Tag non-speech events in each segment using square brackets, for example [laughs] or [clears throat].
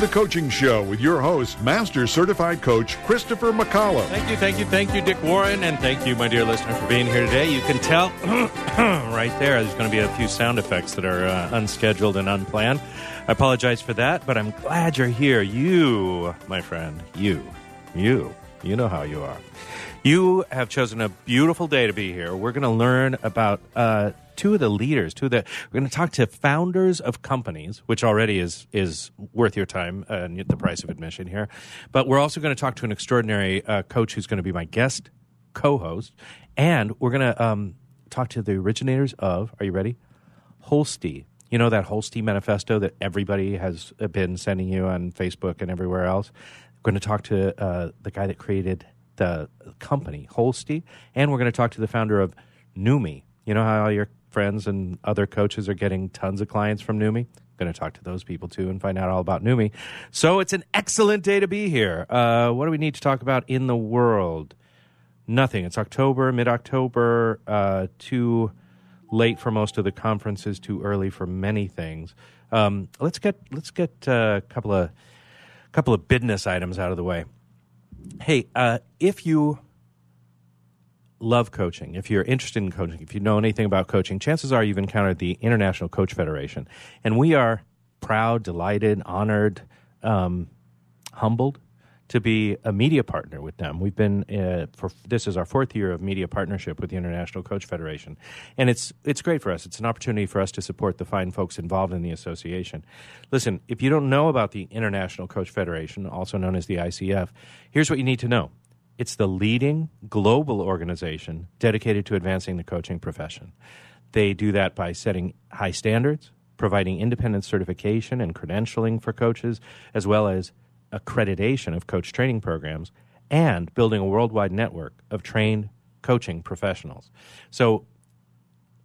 the Coaching Show with your host, Master Certified Coach Christopher McAuliffe. Thank you, thank you, thank you, Dick Warren, and thank you, my dear listener, for being here today. You can tell [clears throat] right there there's going to be a few sound effects that are uh, unscheduled and unplanned. I apologize for that, but I'm glad you're here. You, my friend, you, you, you know how you are. You have chosen a beautiful day to be here. We're going to learn about uh, two of the leaders. Two of the we're going to talk to founders of companies, which already is is worth your time uh, and the price of admission here. But we're also going to talk to an extraordinary uh, coach who's going to be my guest co-host, and we're going to um, talk to the originators of. Are you ready? Holstee. You know that Holstee manifesto that everybody has been sending you on Facebook and everywhere else. We're going to talk to uh, the guy that created the company Holstee, and we're going to talk to the founder of Noomii. You know how all your friends and other coaches are getting tons of clients from Noomii. Going to talk to those people too and find out all about Noomii. So it's an excellent day to be here. Uh, what do we need to talk about in the world? Nothing. It's October, mid October. Uh, too late for most of the conferences. Too early for many things. Um, let's get let's get uh, a couple of couple of business items out of the way. Hey, uh, if you love coaching, if you're interested in coaching, if you know anything about coaching, chances are you've encountered the International Coach Federation. And we are proud, delighted, honored, um, humbled to be a media partner with them. We've been uh, for this is our fourth year of media partnership with the International Coach Federation, and it's it's great for us. It's an opportunity for us to support the fine folks involved in the association. Listen, if you don't know about the International Coach Federation, also known as the ICF, here's what you need to know. It's the leading global organization dedicated to advancing the coaching profession. They do that by setting high standards, providing independent certification and credentialing for coaches, as well as accreditation of coach training programs, and building a worldwide network of trained coaching professionals. So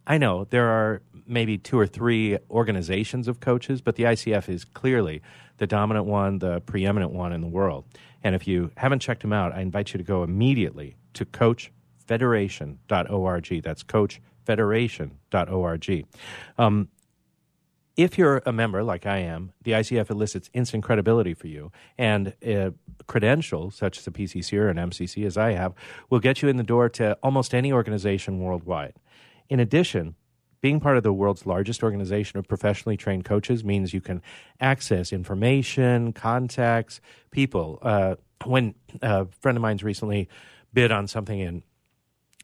I know there are maybe two or three organizations of coaches, but the ICF is clearly the dominant one, the preeminent one in the world. And if you haven't checked them out, I invite you to go immediately to coachfederation.org. That's coachfederation.org. Um, if you're a member like I am, the ICF elicits instant credibility for you, and uh, credentials such as a PCC or an MCC, as I have, will get you in the door to almost any organization worldwide. In addition, being part of the world's largest organization of professionally trained coaches means you can access information, contacts, people. Uh, when a friend of mine's recently bid on something in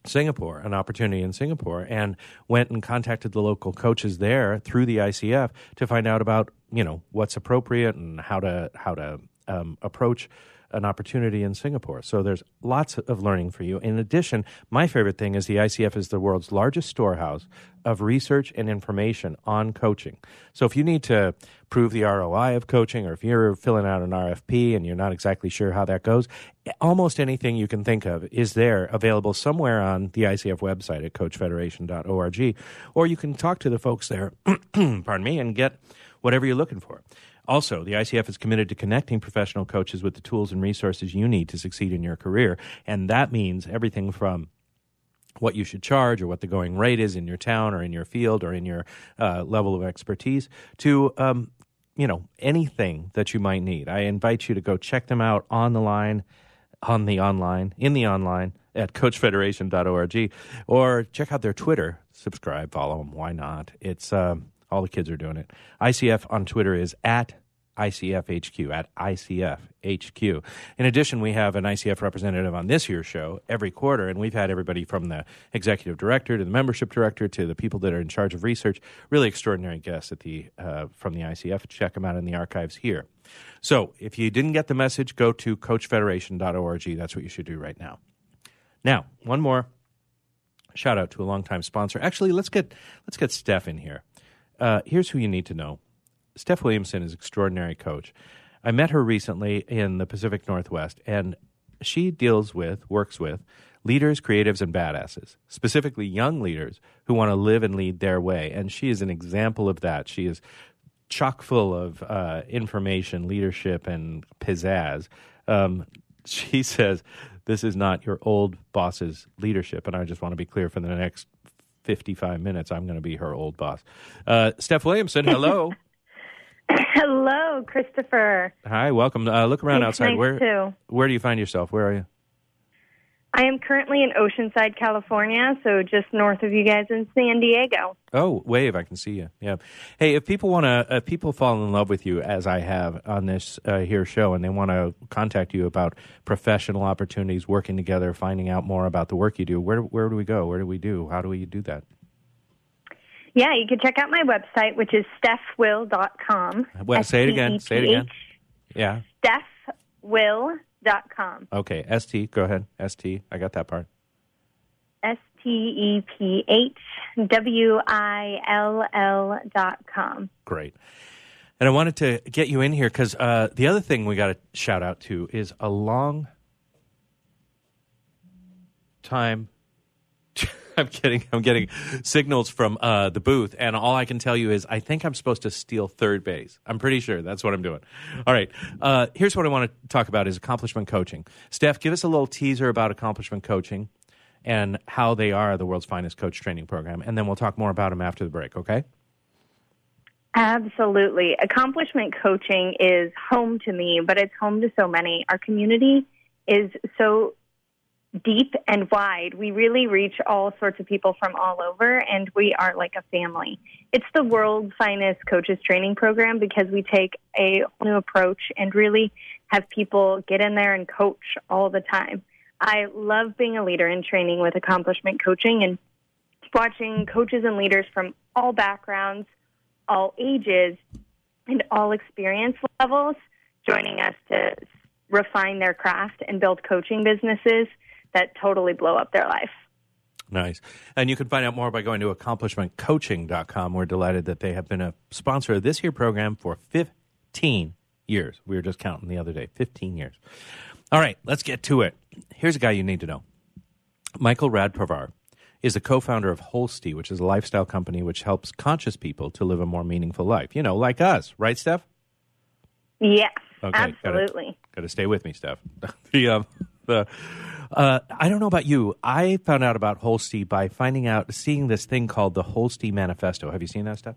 Singapore, an opportunity in Singapore, and went and contacted the local coaches there through the ICF to find out about you know what's appropriate and how to how to um, approach an opportunity in Singapore. So there's lots of learning for you. In addition, my favorite thing is the ICF is the world's largest storehouse of research and information on coaching. So if you need to prove the ROI of coaching or if you're filling out an RFP and you're not exactly sure how that goes, almost anything you can think of is there available somewhere on the ICF website at coachfederation.org or you can talk to the folks there, [clears throat] pardon me, and get whatever you're looking for. Also, the ICF is committed to connecting professional coaches with the tools and resources you need to succeed in your career. And that means everything from what you should charge or what the going rate is in your town or in your field or in your uh, level of expertise to um, you know anything that you might need i invite you to go check them out on the line on the online in the online at coachfederation.org or check out their twitter subscribe follow them why not it's um, all the kids are doing it. ICF on Twitter is at ICFHQ, at ICFHQ. In addition, we have an ICF representative on this year's show every quarter, and we've had everybody from the executive director to the membership director to the people that are in charge of research. Really extraordinary guests at the uh, from the ICF. Check them out in the archives here. So if you didn't get the message, go to coachfederation.org. That's what you should do right now. Now, one more shout out to a longtime sponsor. Actually, let's get let's get Steph in here. Uh, here's who you need to know Steph Williamson is extraordinary coach. I met her recently in the Pacific Northwest, and she deals with, works with leaders, creatives, and badasses, specifically young leaders who want to live and lead their way. And she is an example of that. She is chock full of uh, information, leadership, and pizzazz. Um, she [laughs] says, This is not your old boss's leadership. And I just want to be clear for the next 55 minutes, I'm going to be her old boss. Uh, Steph Williamson, hello. [laughs] [laughs] Hello, Christopher. Hi, welcome. Uh, look around It's outside. nice where to- where do you find yourself? Where are you? I am currently in Oceanside, California, so just north of you guys in San Diego. Oh, wave! I can see you. Yeah. Hey, if people want to, if people fall in love with you, as I have on this uh, here show, and they want to contact you about professional opportunities, working together, finding out more about the work you do, where where do we go? Where do we do? How do we do that? Yeah, you can check out my website, which is stephwill.com. Well, say it again. Say it again. Yeah. stephwill.com. Okay. St. Go ahead. St. I got that part. S T E P H W I L L dot com. Great. And I wanted to get you in here because uh, the other thing we got to shout out to is a long time. [laughs] I'm kidding. I'm getting signals from uh, the booth, and all I can tell you is I think I'm supposed to steal third base. I'm pretty sure that's what I'm doing. All right. Uh, here's what I want to talk about: is accomplishment coaching. Steph, give us a little teaser about accomplishment coaching and how they are the world's finest coach training program, and then we'll talk more about them after the break. Okay? Absolutely. Accomplishment coaching is home to me, but it's home to so many. Our community is so deep and wide. We really reach all sorts of people from all over, and we are like a family. It's the world's finest coaches training program because we take a new approach and really have people get in there and coach all the time. I love being a leader in training with accomplishment coaching and watching coaches and leaders from all backgrounds, all ages, and all experience levels joining us to refine their craft and build coaching businesses that totally blow up their life. Nice. And you can find out more by going to accomplishmentcoaching.com. We're delighted that they have been a sponsor of this year program for 15 years. We were just counting the other day 15 years. All right, let's get to it. Here's a guy you need to know Michael Radparvar is the co founder of Holstee, which is a lifestyle company which helps conscious people to live a more meaningful life. You know, like us, right, Steph? Yes, Okay, absolutely. Got to stay with me, Steph. [laughs] the, um, the, uh, I don't know about you. I found out about Holstee by finding out, seeing this thing called the Holstee Manifesto. Have you seen that stuff?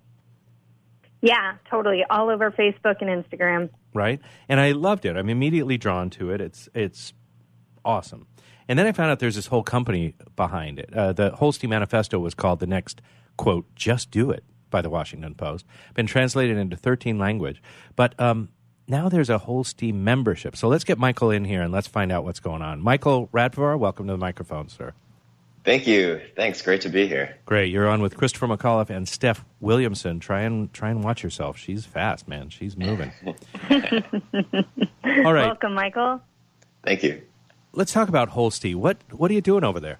Yeah, totally. All over Facebook and Instagram. Right, and I loved it. I'm immediately drawn to it. It's it's awesome. And then I found out there's this whole company behind it. Uh, the Holstee Manifesto was called the next quote, "Just Do It" by the Washington Post. Been translated into 13 language, but um, now there's a Holstee membership. So let's get Michael in here and let's find out what's going on. Michael Radvar, welcome to the microphone, sir. Thank you. Thanks. Great to be here. Great, you're on with Christopher McAuliffe and Steph Williamson. Try and try and watch yourself. She's fast, man. She's moving. [laughs] All right, Welcome, Michael. Thank you. let's talk about Holstee. What what are you doing over there?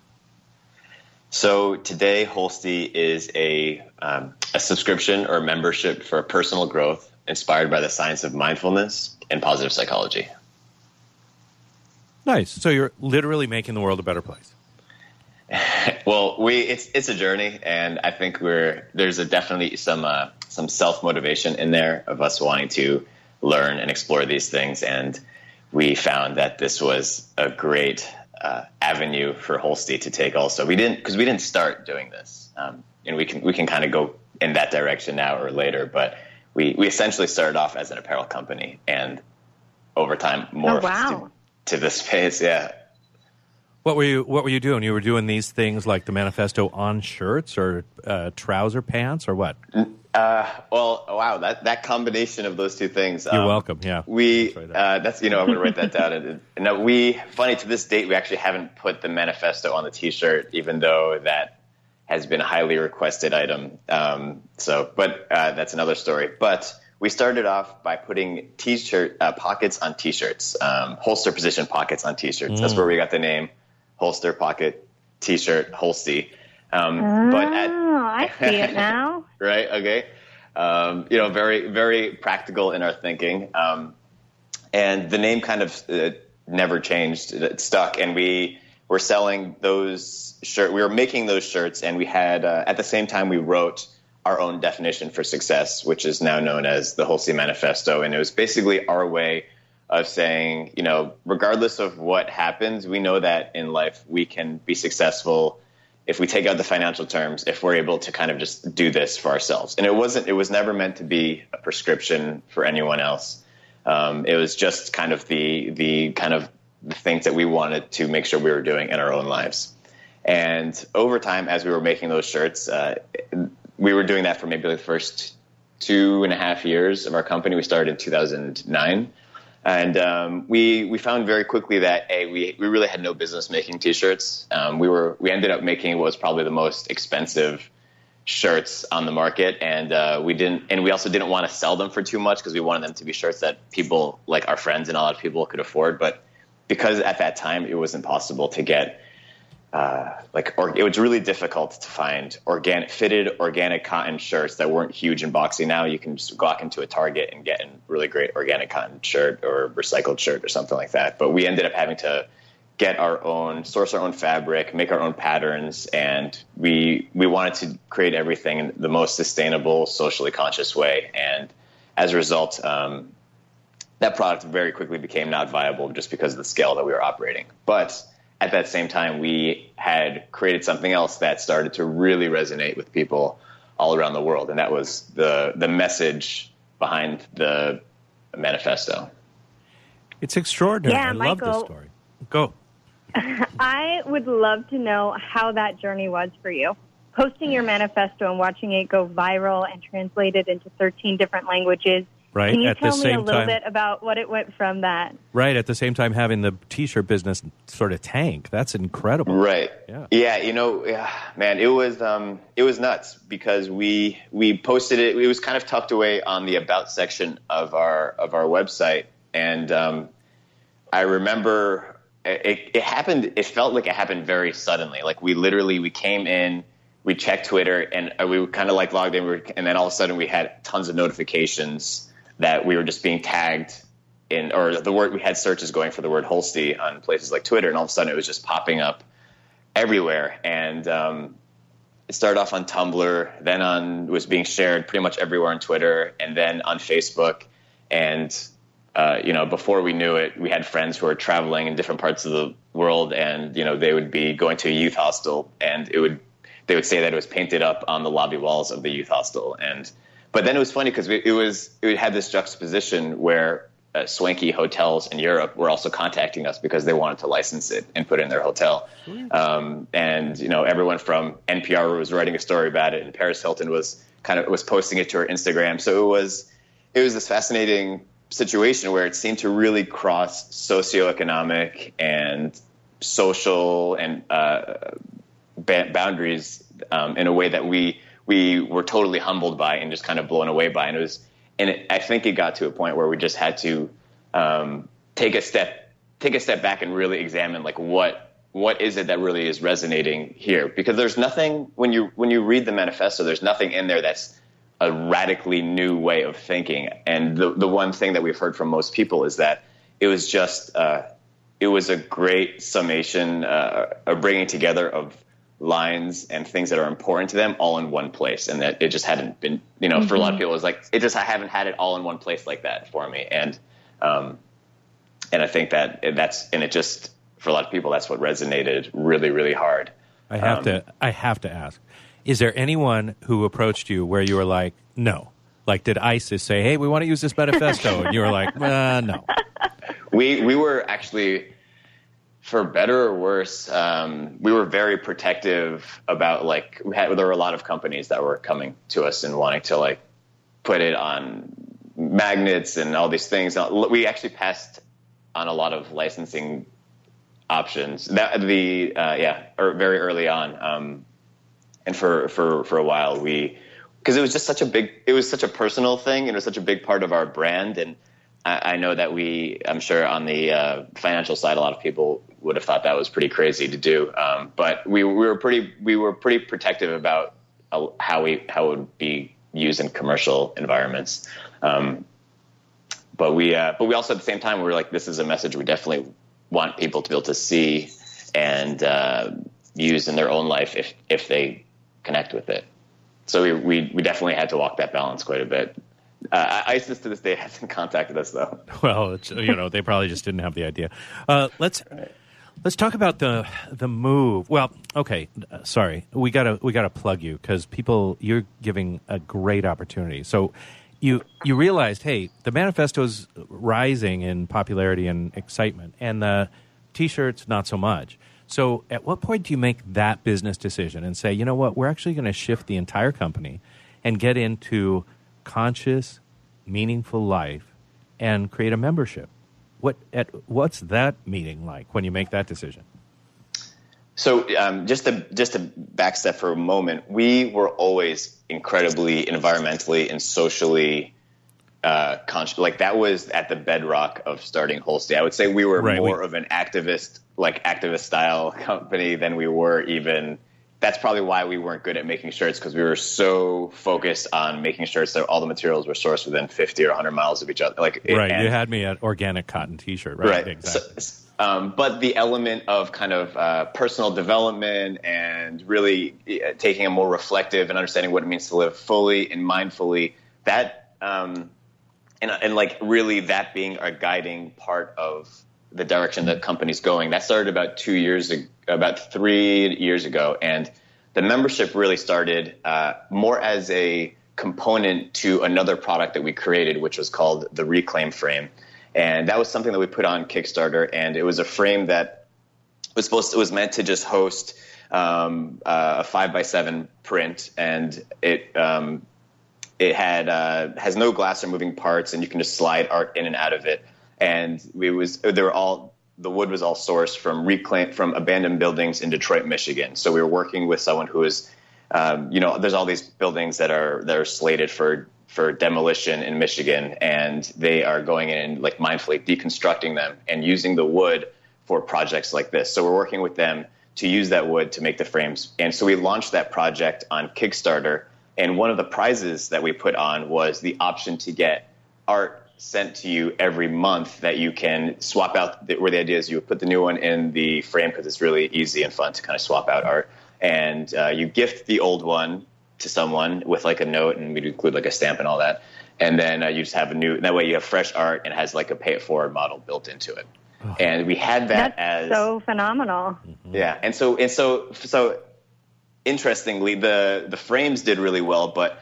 So today, Holstee is a um, a subscription or membership for personal growth inspired by the science of mindfulness and positive psychology. Nice. So you're literally making the world a better place. [laughs] Well, we it's it's a journey, and I think we're there's a definitely some uh, some self motivation in there of us wanting to learn and explore these things, and we found that this was a great uh, avenue for Holstee to take. Also, we didn't because we didn't start doing this, um, and we can we can kind of go in that direction now or later, but we we essentially started off as an apparel company, and over time morphed wow. to, to this space. Yeah. What were you What were you doing? You were doing these things like the manifesto on shirts or uh, trouser pants or what? Uh, well, wow, that, that combination of those two things. You're um, welcome. Yeah, We That's right. uh, that's you know I'm gonna write that down. And, and uh, we funny to this date we actually haven't put the manifesto on the T-shirt, even though that has been a highly requested item. Um, so, but uh, that's another story. But we started off by putting T-shirt uh, pockets on T-shirts, um, holster position pockets on T-shirts. That's where we got the name holster pocket T-shirt Holstee. Um, but at, oh, I see it now. [laughs] right? Okay. Um, you know, very, very practical in our thinking. Um, and the name kind of uh, never changed. It stuck, and we were selling those shirt. We were making those shirts, and we had uh, at the same time we wrote our own definition for success, which is now known as the Holstee Manifesto, and it was basically our way of saying, you know, regardless of what happens, we know that in life we can be successful if we take out the financial terms, if we're able to kind of just do this for ourselves. And it wasn't, it was never meant to be a prescription for anyone else. Um, it was just kind of the the kind of the things that we wanted to make sure we were doing in our own lives. And over time, as we were making those shirts, uh, we were doing that for maybe the first two and a half years of our company. We started in 2009. And um, we we found very quickly that a we we really had no business making t-shirts. Um, we were we ended up making what was probably the most expensive shirts on the market, and uh, we didn't and we also didn't want to sell them for too much because we wanted them to be shirts that people like our friends and a lot of people could afford. But because at that time it was impossible to get uh, like or, it was really difficult to find organic fitted organic cotton shirts that weren't huge and boxy. Now you can just walk into a Target and get a really great organic cotton shirt or recycled shirt or something like that. But we ended up having to get our own source our own fabric, make our own patterns, and we we wanted to create everything in the most sustainable, socially conscious way. And as a result, um, that product very quickly became not viable just because of the scale that we were operating. But at that same time, we had created something else that started to really resonate with people all around the world, and that was the the message behind the manifesto. It's extraordinary. Yeah, I love this Michael. story. Go. [laughs] I would love to know how that journey was for you. Posting your manifesto and watching it go viral and translated into 13 different languages. Right, Can you at the tell me a little time- bit about what it went from that? Right at the same time, having the T-shirt business sort of tank. That's incredible. Right. Yeah. Yeah. You know, yeah, man, it was um, it was nuts because we we posted it. It was kind of tucked away on the about section of our of our website, and um, I remember it, it happened. It felt like it happened very suddenly. Like we literally we came in, we checked Twitter, and uh, we kind of like logged in, and then all of a sudden we had tons of notifications that we were just being tagged in, or the word we had searches going for the word Holstee on places like Twitter, and all of a sudden it was just popping up everywhere. And um, it started off on Tumblr, then on was being shared pretty much everywhere on Twitter, and then on Facebook. And uh, you know, before we knew it, we had friends who were traveling in different parts of the world, and you know, they would be going to a youth hostel, and it would they would say that it was painted up on the lobby walls of the youth hostel, and but then it was funny because it was it had this juxtaposition where uh, swanky hotels in Europe were also contacting us because they wanted to license it and put it in their hotel. Um, and you know, everyone from NPR was writing a story about it, and Paris Hilton was kind of was posting it to her Instagram. So it was it was this fascinating situation where it seemed to really cross socioeconomic and social and uh, ba- boundaries um, in a way that we we were totally humbled by and just kind of blown away by. And it was, and it, I think it got to a point where we just had to um, take a step, take a step back and really examine like what what is it that really is resonating here? Because there's nothing when you when you read the manifesto, there's nothing in there that's a radically new way of thinking. And the the one thing that we've heard from most people is that it was just uh, it was a great summation, uh, a bringing together of lines and things that are important to them all in one place and that it just hadn't been you know for a lot of people it was like it just i haven't had it all in one place like that for me and um and i think that that's and it just for a lot of people that's what resonated really really hard I have Um, to. I have to ask: Is there anyone who approached you where you were like, "No"? Like, did ISIS say, "Hey, we want to use this manifesto," and you were like, uh, "No"? [laughs] we we were actually for better or worse um, we were very protective about like we had there were a lot of companies that were coming to us and wanting to like put it on magnets and all these things. We actually passed on a lot of licensing options. That the uh, yeah or very early on um, and for for for a while we because it was just such a big it was such a personal thing and it was such a big part of our brand and I, I know that we I'm sure on the uh, financial side a lot of people would have thought that was pretty crazy to do um, but we, we were pretty we were pretty protective about uh, how we how it would be used in commercial environments um, but we uh, but we also at the same time we were like this is a message we definitely want people to be able to see and uh, use in their own life if if they connect with it. So we we, we definitely had to walk that balance quite a bit. Uh, ISIS to this day [laughs] hasn't contacted us though. [laughs] Well, it's, you know, they probably just didn't have the idea. Uh, let's let's talk about the the move. Well, okay, uh, sorry, we gotta we gotta plug you because people you're giving a great opportunity. So you you realized, hey, the manifesto's rising in popularity and excitement, and the t-shirts not so much. So, at what point do you make that business decision and say, you know what, we're actually going to shift the entire company and get into conscious, meaningful life and create a membership? What at what's that meeting like when you make that decision? So um, just to just to backstep for a moment, we were always incredibly environmentally and socially uh, conscious. Like that was at the bedrock of starting Holstee. I would say we were Right, more we- of an activist, like activist style [laughs] company than we were even. That's probably why we weren't good at making shirts because we were so focused on making shirts that all the materials were sourced within 50 or 100 miles of each other. Like Right, and- you had me at organic cotton T-shirt, right? right Exactly. So- um, but the element of kind of uh, personal development and really uh, taking a more reflective and understanding what it means to live fully and mindfully that um, and, and like really that being a guiding part of the direction that company's going that started about two years about three years ago and the membership really started uh, more as a component to another product that we created which was called the reclaim frame and that was something that we put on kickstarter and it was a frame that was supposed it was meant to just host um, uh, a five by seven print and it um, it had uh, has no glass or moving parts, and you can just slide art in and out of it. And we was they were all the wood was all sourced from reclaim from abandoned buildings in Detroit, Michigan. So we were working with someone who is, um, you know, there's all these buildings that are that are slated for for demolition in Michigan, and they are going in and like mindfully deconstructing them and using the wood for projects like this. So we're working with them to use that wood to make the frames. And so we launched that project on Kickstarter. And one of the prizes that we put on was the option to get art sent to you every month that you can swap out. Where the idea is you put the new one in the frame because it's really easy and fun to kind of swap out art. And uh, you gift the old one to someone with like a note, and we'd include like a stamp and all that. And then uh, you just have a new. That way you have fresh art and it has like a pay it forward model built into it. And we had that That's as so phenomenal. yeah, and so and so so interestingly, the the frames did really well, but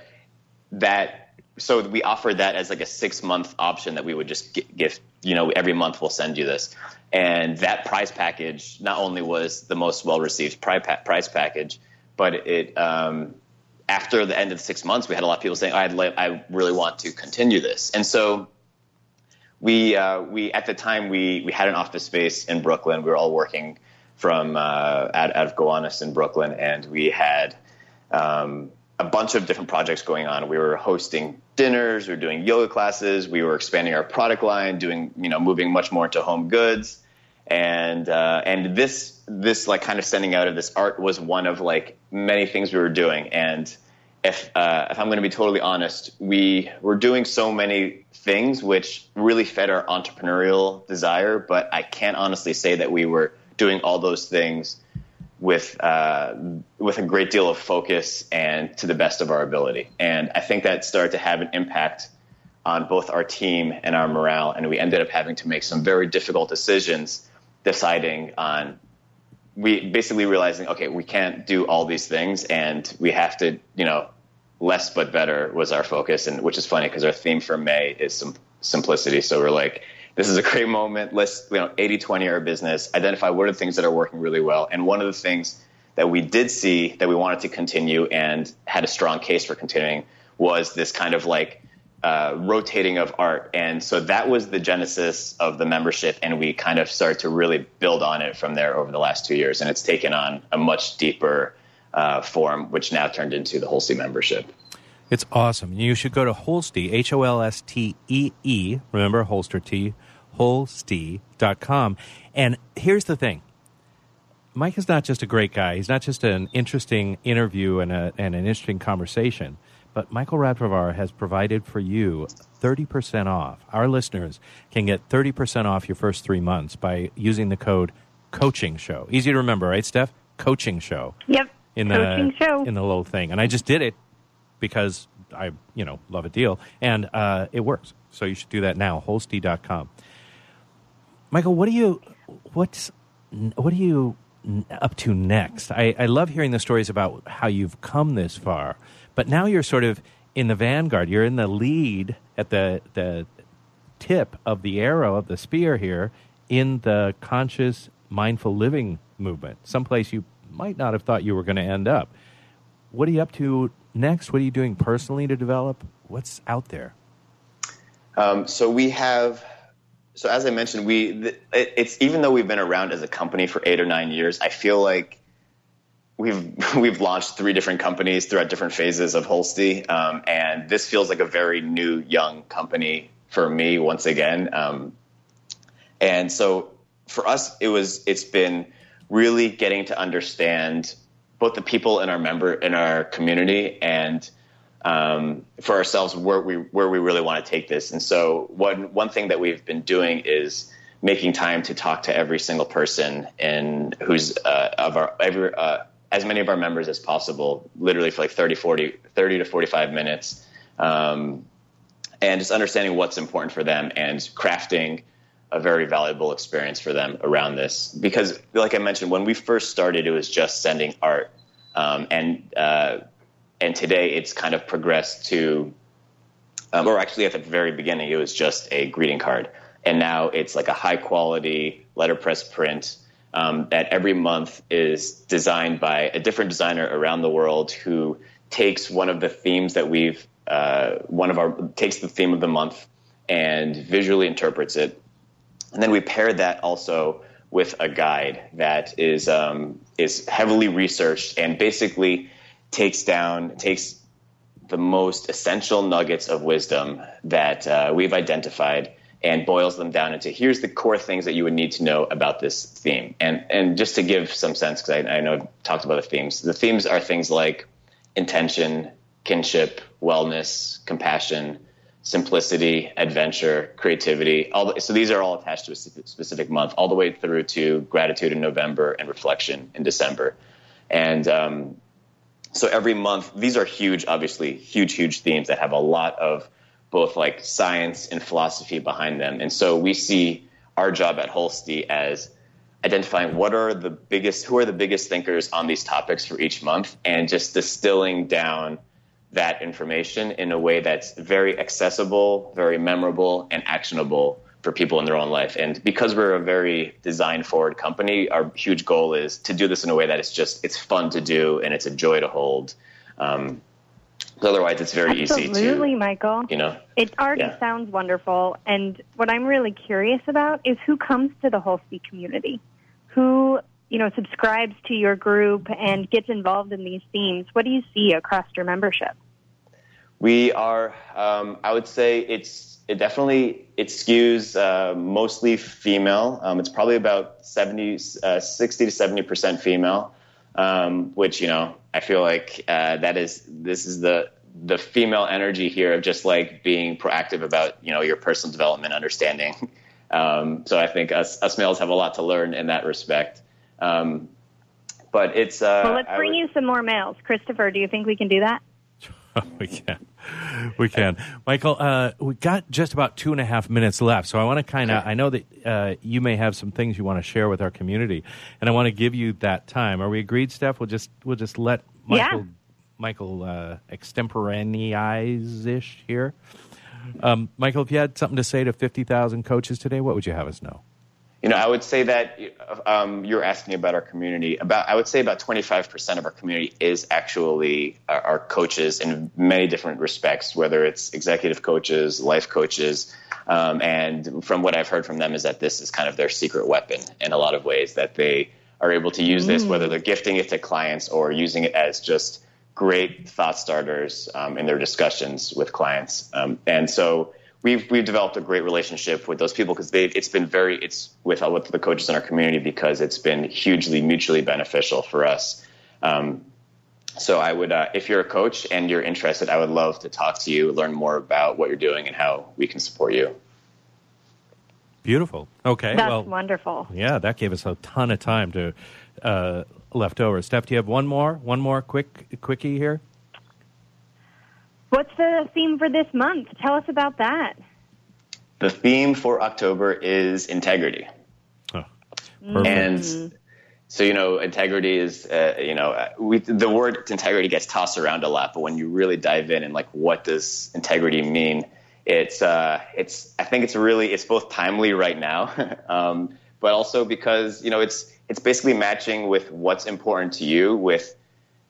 that so we offered that as like a six month option that we would just gi- give you know every month we'll send you this, and that prize package not only was the most well received prize package, but it. Um, after the end of six months, we had a lot of people saying, "I'd I really want to continue this," and so we uh, we at the time we we had an office space in Brooklyn. We were all working from uh, out, out of Gowanus in Brooklyn, and we had um, a bunch of different projects going on. We were hosting dinners, we were doing yoga classes, we were expanding our product line, doing you know moving much more into home goods, and uh, and this this like kind of sending out of this art was one of like many things we were doing, and if uh, if I'm going to be totally honest, we were doing so many things which really fed our entrepreneurial desire, but I can't honestly say that we were doing all those things with uh, with a great deal of focus and to the best of our ability. And I think that started to have an impact on both our team and our morale. And we ended up having to make some very difficult decisions, deciding on we basically realizing, okay, we can't do all these things, and we have to, you know, less but better was our focus. And which is funny because our theme for May is sim- simplicity. So we're like, this is a great moment. Let's, you know, 80 20 our business, identify what are the things that are working really well. And one of the things that we did see that we wanted to continue and had a strong case for continuing was this kind of like uh, rotating of art. And so that was the genesis of the membership. And we kind of started to really build on it from there over the last two years. And it's taken on a much deeper uh, form, which now turned into the Holstee membership. It's awesome. You should go to Holstee, H O L S T E E, remember Holster T, holstee.com. And here's the thing Mike is not just a great guy, he's not just an interesting interview and, a, and an interesting conversation, but Michael Radparvar has provided for you 30% off. Our listeners can get 30% off your first three months by using the code Coaching Show. Easy to remember, right, Steph? Coaching Show. Yep. In the Coaching show. in the little thing, and I just did it because I, you know, love a deal, and uh, it works. So you should do that now. Holstee.com. Michael, what do you, what's, what are you up to next? I, I love hearing the stories about how you've come this far, but now you're sort of in the vanguard. You're in the lead at the the tip of the arrow of the spear here in the conscious mindful living movement. Someplace you might not have thought you were going to end up. What are you up to next? What are you doing personally to develop? What's out there? Um, so we have, so as I mentioned, we it's even though we've been around as a company for eight or nine years, I feel like we've [laughs] we've launched three different companies throughout different phases of Holstee, um, and this feels like a very new, young company for me once again. Um, and so for us, it was it's been really getting to understand both the people in our member in our community and um, for ourselves where we where we really want to take this. And so one one thing that we've been doing is making time to talk to every single person and who's uh, of our every uh, as many of our members as possible, literally for like 30, 40, 30 to 45 minutes. Um, and just understanding what's important for them and crafting a very valuable experience for them around this. Because, like I mentioned, when we first started, it was just sending art, um, and uh, and today it's kind of progressed to, um, or actually at the very beginning, it was just a greeting card, and now it's like a high quality letterpress print. Um, that every month is designed by a different designer around the world who takes one of the themes that we've uh, one of our takes the theme of the month and visually interprets it and then we paired that also with a guide that is um, is heavily researched and basically takes down takes the most essential nuggets of wisdom that uh, we've identified and boils them down into here's the core things that you would need to know about this theme. And and just to give some sense, because I, I know I've talked about the themes. The themes are things like intention, kinship, wellness, compassion, simplicity, adventure, creativity. All the, so these are all attached to a specific month, all the way through to gratitude in November and reflection in December. And um, so every month, these are huge, obviously huge, huge themes that have a lot of both like science and philosophy behind them. And so we see our job at Holstee as identifying what are the biggest, who are the biggest thinkers on these topics for each month, and just distilling down that information in a way that's very accessible, very memorable, and actionable for people in their own life. And because we're a very design forward company, our huge goal is to do this in a way that it's just it's fun to do and it's a joy to hold. Um, otherwise, it's very Absolutely, easy to Absolutely, Michael. you know. It already Yeah. sounds wonderful. And what I'm really curious about is who comes to the Holstee community, who you know subscribes to your group and gets involved in these themes. What do you see across your membership? We are, um, I would say it's, it definitely, it skews uh, mostly female. Um, it's probably about 70, uh, 60 to 70% female, um, which, you know, I feel like uh, that is, this is the, the female energy here of just like being proactive about, you know, your personal development, understanding. [laughs] Um, so I think us, us males have a lot to learn in that respect. Um, but it's, uh, Well, let's bring would- you some more males. Christopher, do you think we can do that? [laughs] we can. [laughs] We can. Michael, uh, we got just about two and a half minutes left. So I want to kind of, I know that uh, you may have some things you want to share with our community, and I want to give you that time. Are we agreed, Steph? We'll just, we'll just let Michael, Yeah. Michael uh, extemporaneize ish here. Um, Michael, if you had something to say to 50,000 coaches today, what would you have us know? You know, I would say that um, you're asking about our community. About, I would say about 25% of our community is actually our, our coaches in many different respects, whether it's executive coaches, life coaches, um, and from what I've heard from them is that this is kind of their secret weapon in a lot of ways that they are able to use this, whether they're gifting it to clients or using it as just great thought starters um, in their discussions with clients. Um, and so we've we've developed a great relationship with those people because they it's been very it's with uh, with the coaches in our community because it's been hugely mutually beneficial for us. Um, so I would, uh, if you're a coach and you're interested, I would love to talk to you, learn more about what you're doing and how we can support you. Beautiful. Okay. That's well, wonderful. yeah, that gave us a ton of time to uh, left over. Steph, do you have one more? One more quick quickie here? What's the theme for this month? Tell us about that. The theme for October is integrity. Oh. And so, you know, integrity is, uh, you know, uh, we, the word integrity gets tossed around a lot, but when you really dive in and like, what does integrity mean? It's, uh, it's, I think it's really, it's both timely right now, [laughs] um, but also because, you know, it's, it's basically matching with what's important to you with,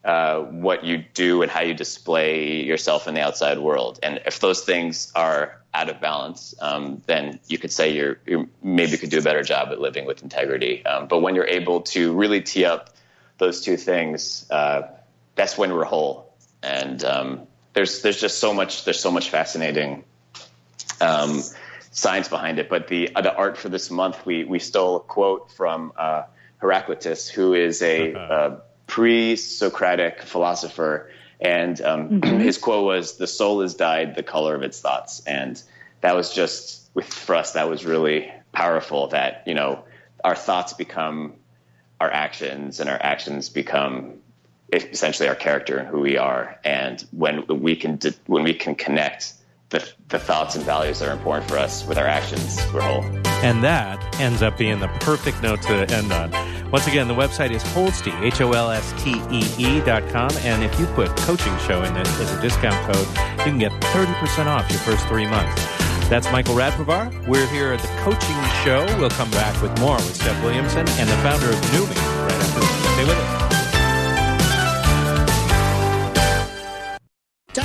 uh, what you do and how you display yourself in the outside world. And if those things are out of balance, um, then you could say you're, you maybe could do a better job at living with integrity. Um, but when you're able to really tee up those two things, uh, that's when we're whole. And um, there's there's just so much there's so much fascinating um, science behind it. But the the art for this month, we we stole a quote from uh, Heraclitus, who is a [laughs] uh, pre-Socratic philosopher, and um, [clears throat] his quote was, "The soul is dyed the color of its thoughts," and that was just with for us that was really powerful. That you know our thoughts become our actions, and our actions become essentially our character and who we are. And when we can when we can connect the, the thoughts and values that are important for us with our actions, we're whole. And that ends up being the perfect note to end on. Once again, the website is Holstee, H O L S T E E dot com. And if you put coaching show in it as a discount code, you can get 30% off your first three months. That's Michael Radparvar. We're here at the Coaching Show. We'll come back with more with Steph Williamson and the founder of Noomii right after this. Stay with us.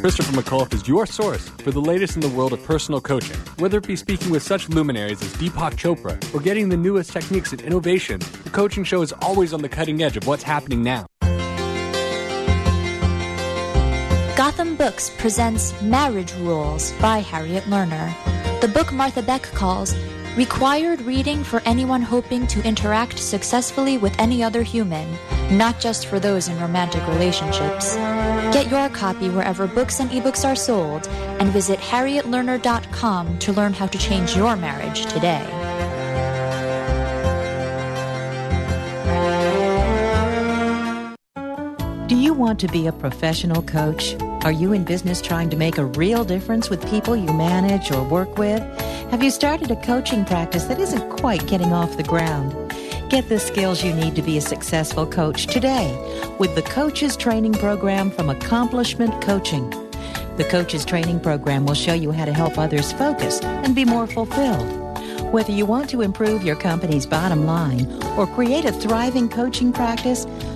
Christopher McAuliffe is your source for the latest in the world of personal coaching. Whether it be speaking with such luminaries as Deepak Chopra or getting the newest techniques and innovation, the coaching show is always on the cutting edge of what's happening now. Gotham Books presents Marriage Rules by Harriet Lerner. The book Martha Beck calls required reading for anyone hoping to interact successfully with any other human, not just for those in romantic relationships. Get your copy wherever books and ebooks are sold and visit harrietlerner.com to learn how to change your marriage today. Do you want to be a professional coach? Are you in business trying to make a real difference with people you manage or work with? Have you started a coaching practice that isn't quite getting off the ground? Get the skills you need to be a successful coach today with the Coaches Training Program from Accomplishment Coaching. The Coaches Training Program will show you how to help others focus and be more fulfilled. Whether you want to improve your company's bottom line or create a thriving coaching practice,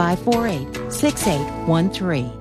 548 6813.